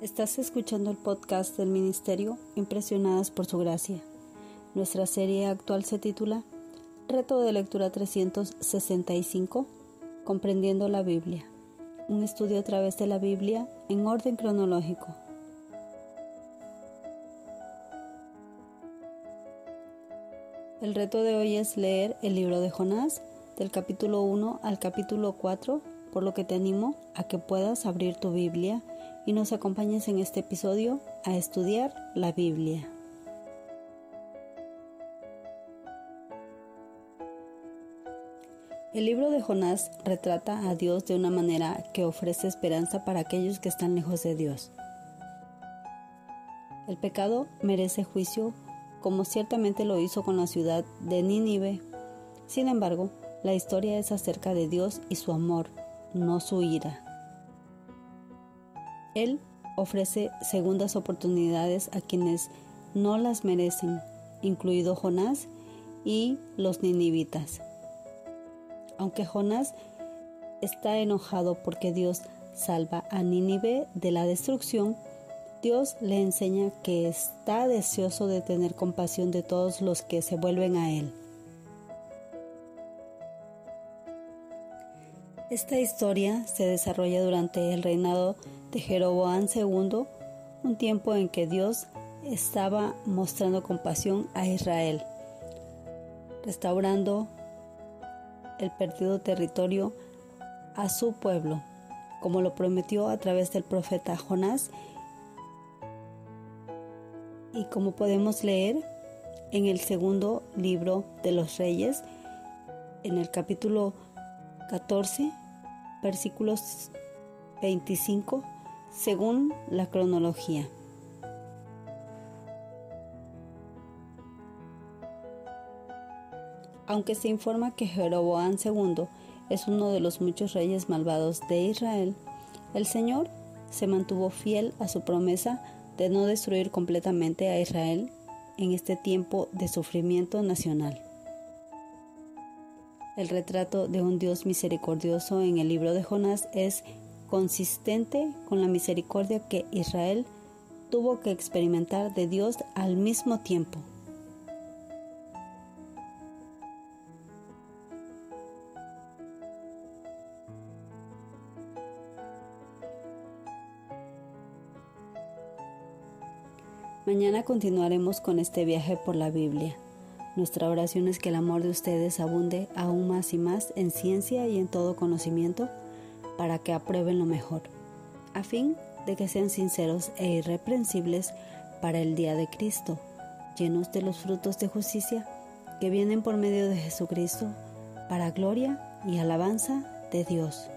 Estás escuchando el podcast del Ministerio Impresionadas por Su Gracia. Nuestra serie actual se titula Reto de Lectura 365, Comprendiendo la Biblia. Un estudio a través de la Biblia en orden cronológico. El reto de hoy es leer el libro de Jonás del capítulo 1 al capítulo 4, por lo que te animo a que puedas abrir tu Biblia y nos acompañes en este episodio a estudiar la Biblia. El libro de Jonás retrata a Dios de una manera que ofrece esperanza para aquellos que están lejos de Dios. El pecado merece juicio como ciertamente lo hizo con la ciudad de Nínive. Sin embargo, la historia es acerca de Dios y su amor, no su ira. Él ofrece segundas oportunidades a quienes no las merecen, incluido Jonás y los ninivitas. Aunque Jonás está enojado porque Dios salva a Nínive de la destrucción, Dios le enseña que está deseoso de tener compasión de todos los que se vuelven a Él. Esta historia se desarrolla durante el reinado de Jeroboam II, un tiempo en que Dios estaba mostrando compasión a Israel, restaurando el perdido territorio a su pueblo, como lo prometió a través del profeta Jonás. Y como podemos leer en el segundo libro de los reyes, en el capítulo 14, versículos 25 según la cronología. Aunque se informa que Jeroboam II es uno de los muchos reyes malvados de Israel, el Señor se mantuvo fiel a su promesa de no destruir completamente a Israel en este tiempo de sufrimiento nacional. El retrato de un Dios misericordioso en el libro de Jonás es consistente con la misericordia que Israel tuvo que experimentar de Dios al mismo tiempo. Mañana continuaremos con este viaje por la Biblia. Nuestra oración es que el amor de ustedes abunde aún más y más en ciencia y en todo conocimiento para que aprueben lo mejor, a fin de que sean sinceros e irreprensibles para el día de Cristo, llenos de los frutos de justicia que vienen por medio de Jesucristo, para gloria y alabanza de Dios.